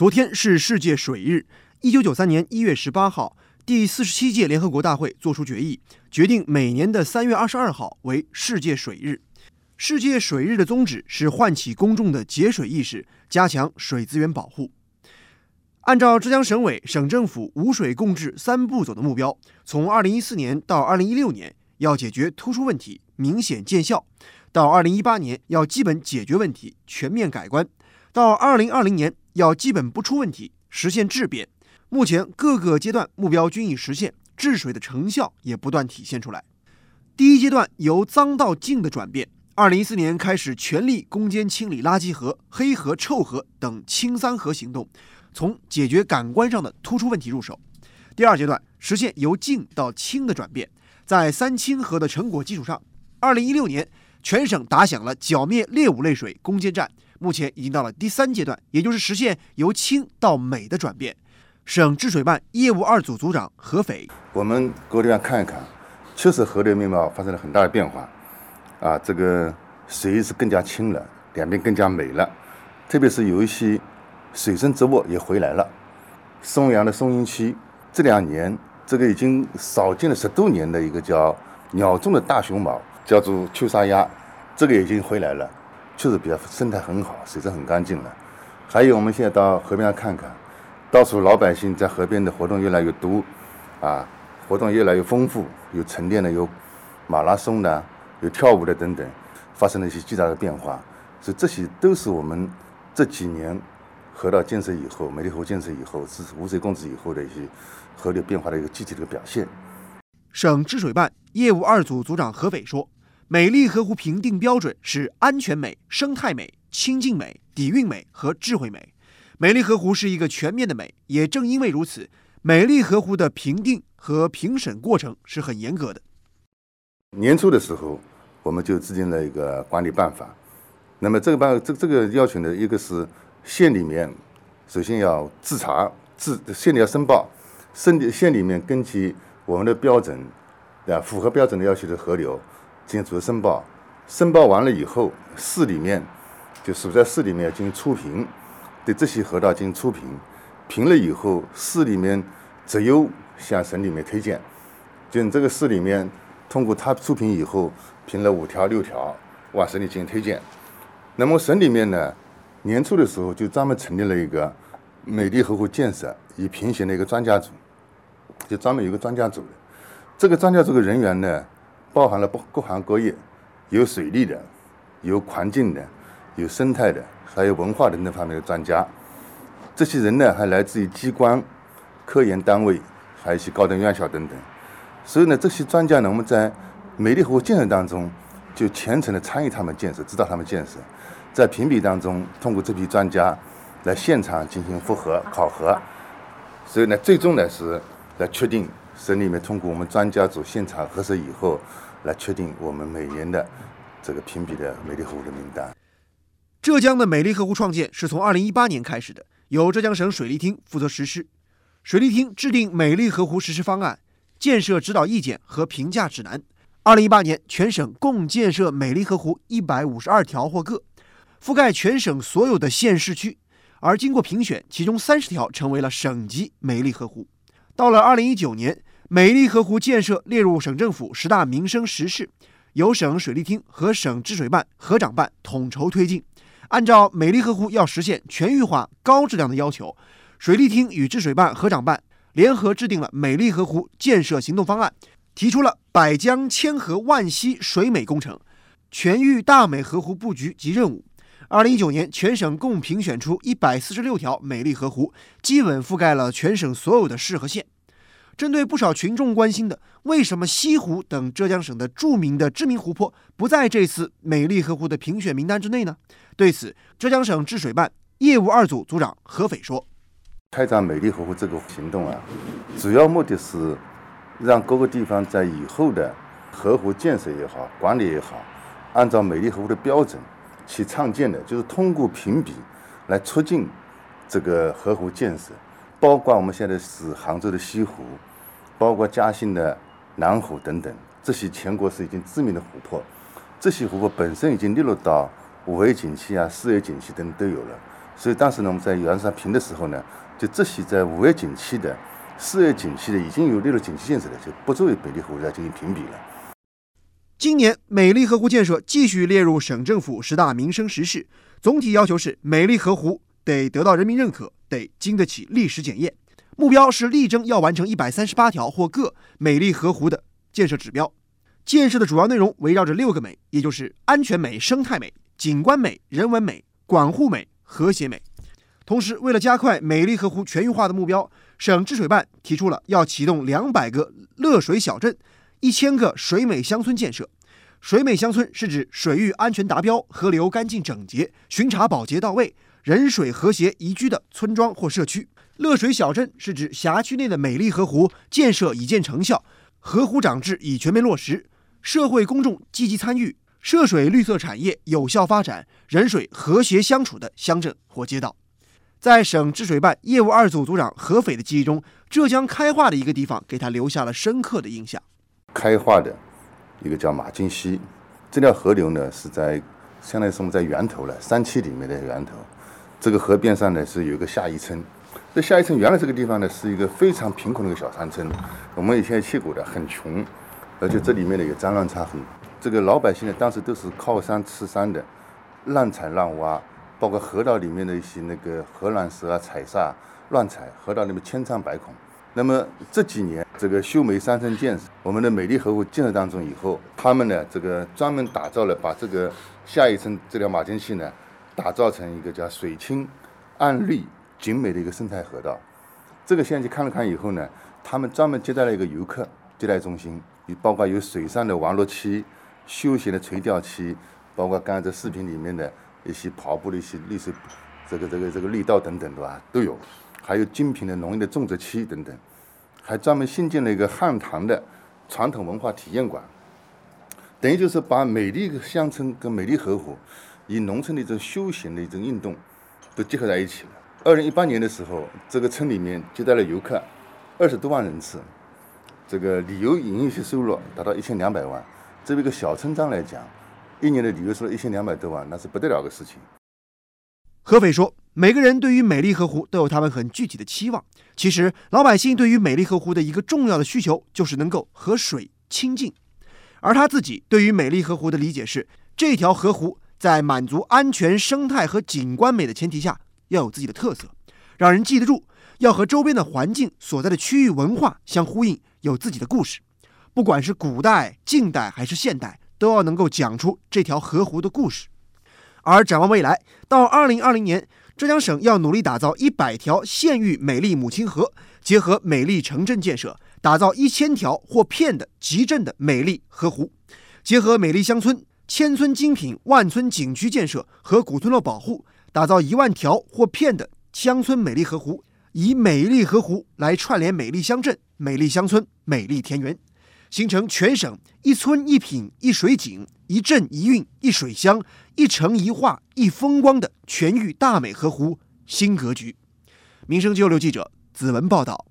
昨天是世界水日。一九九三年一月十八号，第四十七届联合国大会作出决议，决定每年的三月二十二号为世界水日。世界水日的宗旨是唤起公众的节水意识，加强水资源保护。按照浙江省委、省政府无水共治三步走的目标，从二零一四年到二零一六年要解决突出问题，明显见效；到二零一八年要基本解决问题，全面改观；到二零二零年。要基本不出问题，实现质变。目前各个阶段目标均已实现，治水的成效也不断体现出来。第一阶段由脏到净的转变，二零一四年开始全力攻坚清理垃圾河、黑河、臭河等清三河行动，从解决感官上的突出问题入手。第二阶段实现由净到清的转变，在三清河的成果基础上，二零一六年全省打响了剿灭劣五类水攻坚战。目前已经到了第三阶段，也就是实现由清到美的转变。省治水办业务二组组长何斐，我们各地方看一看，确实河流面貌发生了很大的变化，啊，这个水是更加清了，两边更加美了，特别是有一些水生植物也回来了。松阳的松阴区这两年，这个已经少见了十多年的一个叫鸟中的大熊猫，叫做秋沙鸭，这个已经回来了。确实比较生态很好，水质很干净了。还有，我们现在到河边上看看，到处老百姓在河边的活动越来越多，啊，活动越来越丰富，有晨练的，有马拉松的，有跳舞的等等，发生了一些巨大的变化。所以这些都是我们这几年河道建设以后、美丽河建设以后、是无水共治以后的一些河流变化的一个具体的表现。省治水办业务二组组长何伟说。美丽河湖评定标准是安全美、生态美、清净美、底蕴美和智慧美。美丽河湖是一个全面的美，也正因为如此，美丽河湖的评定和评审过程是很严格的。年初的时候，我们就制定了一个管理办法。那么这个办这这个要求呢，一个是县里面首先要自查，自县里要申报，县里县里面根据我们的标准，啊，符合标准的要求的河流。进行组织申报，申报完了以后，市里面就所在市里面进行初评，对这些河道进行初评，评了以后，市里面择优向省里面推荐。就你这个市里面通过他初评以后，评了五条六条，往省里进行推荐。那么省里面呢，年初的时候就专门成立了一个美丽河湖建设与评选的一个专家组，就专门有个专家组的。这个专家组的人员呢。包含了不各行各业，有水利的，有环境的，有生态的，还有文化等等方面的专家。这些人呢，还来自于机关、科研单位，还有一些高等院校等等。所以呢，这些专家呢，我们在美丽河湖建设当中，就全程的参与他们建设，指导他们建设。在评比当中，通过这批专家来现场进行复核考核。所以呢，最终呢是来确定。省里面通过我们专家组现场核实以后，来确定我们每年的这个评比的美丽河湖的名单。浙江的美丽河湖创建是从二零一八年开始的，由浙江省水利厅负责实施。水利厅制定美丽河湖实施方案、建设指导意见和评价指南。二零一八年，全省共建设美丽河湖一百五十二条或个，覆盖全省所有的县市区。而经过评选，其中三十条成为了省级美丽河湖。到了二零一九年。美丽河湖建设列入省政府十大民生实事，由省水利厅和省治水办、河长办统筹推进。按照美丽河湖要实现全域化、高质量的要求，水利厅与治水办、河长办联合制定了美丽河湖建设行动方案，提出了百江千河万溪水美工程、全域大美河湖布局及任务。二零一九年，全省共评选出一百四十六条美丽河湖，基本覆盖了全省所有的市和县。针对不少群众关心的，为什么西湖等浙江省的著名的知名湖泊不在这次美丽河湖的评选名单之内呢？对此，浙江省治水办业务二组组长何斐说：“开展美丽河湖这个行动啊，主要目的是让各个地方在以后的河湖建设也好、管理也好，按照美丽河湖的标准去创建的，就是通过评比来促进这个河湖建设，包括我们现在是杭州的西湖。”包括嘉兴的南湖等等，这些全国是已经知名的湖泊，这些湖泊本身已经列入到五 A 景区啊、四 A 景区等都有了，所以当时呢，我们在原上评的时候呢，就这些在五 A 景区的、四 A 景区的已经有列入景区建设的，就不作为美丽湖来进行评比了。今年美丽河湖建设继续列入省政府十大民生实事，总体要求是美丽河湖得得到人民认可，得经得起历史检验。目标是力争要完成一百三十八条或各美丽河湖的建设指标。建设的主要内容围绕着六个美，也就是安全美、生态美、景观美、人文美、管护美、和谐美。同时，为了加快美丽河湖全域化的目标，省治水办提出了要启动两百个乐水小镇。一千个水美乡村建设，水美乡村是指水域安全达标、河流干净整洁、巡查保洁到位、人水和谐宜居的村庄或社区；乐水小镇是指辖区内的美丽河湖建设已见成效，河湖长治已全面落实，社会公众积极参与，涉水绿色产业有效发展，人水和谐相处的乡镇或街道。在省治水办业务二组组长何斐的记忆中，浙江开化的一个地方给他留下了深刻的印象。开化的一个叫马金溪，这条河流呢是在相当于是我们在源头了山区里面的源头。这个河边上呢是有一个下邑村，这下邑村原来这个地方呢是一个非常贫困的一个小山村，我们以前去过的，很穷，而且这里面呢有脏乱差很。这个老百姓呢当时都是靠山吃山的，滥采滥挖，包括河道里面的一些那个河卵石啊、采砂乱采，河道里面千疮百孔。那么这几年，这个修眉山村建设，我们的美丽河湖建设当中以后，他们呢，这个专门打造了，把这个下一层这条马金溪呢，打造成一个叫水清、岸绿、景美的一个生态河道。这个现在去看了看以后呢，他们专门接待了一个游客接待中心，包括有水上的玩乐区、休闲的垂钓区，包括刚才这视频里面的一些跑步的一些绿色，这个这个这个绿道等等，对吧？都有。还有精品的农业的种植区等等，还专门新建了一个汉唐的传统文化体验馆，等于就是把美丽乡村跟美丽河湖，与农村的一种休闲的一种运动，都结合在一起了。二零一八年的时候，这个村里面接待了游客二十多万人次，这个旅游营业收入达到一千两百万。作为一个小村庄来讲，一年的旅游收入一千两百多万，那是不得了的事情。何斐说。每个人对于美丽河湖都有他们很具体的期望。其实，老百姓对于美丽河湖的一个重要的需求就是能够和水亲近，而他自己对于美丽河湖的理解是：这条河湖在满足安全、生态和景观美的前提下，要有自己的特色，让人记得住；要和周边的环境所在的区域文化相呼应，有自己的故事。不管是古代、近代还是现代，都要能够讲出这条河湖的故事。而展望未来，到二零二零年。浙江省要努力打造一百条县域美丽母亲河，结合美丽城镇建设，打造一千条或片的集镇的美丽河湖，结合美丽乡村、千村精品、万村景区建设和古村落保护，打造一万条或片的乡村美丽河湖，以美丽河湖来串联美丽乡镇、美丽乡村、美丽田园。形成全省一村一品一水景、一镇一韵一水乡、一城一画一风光的全域大美河湖新格局。民生交流记者子文报道。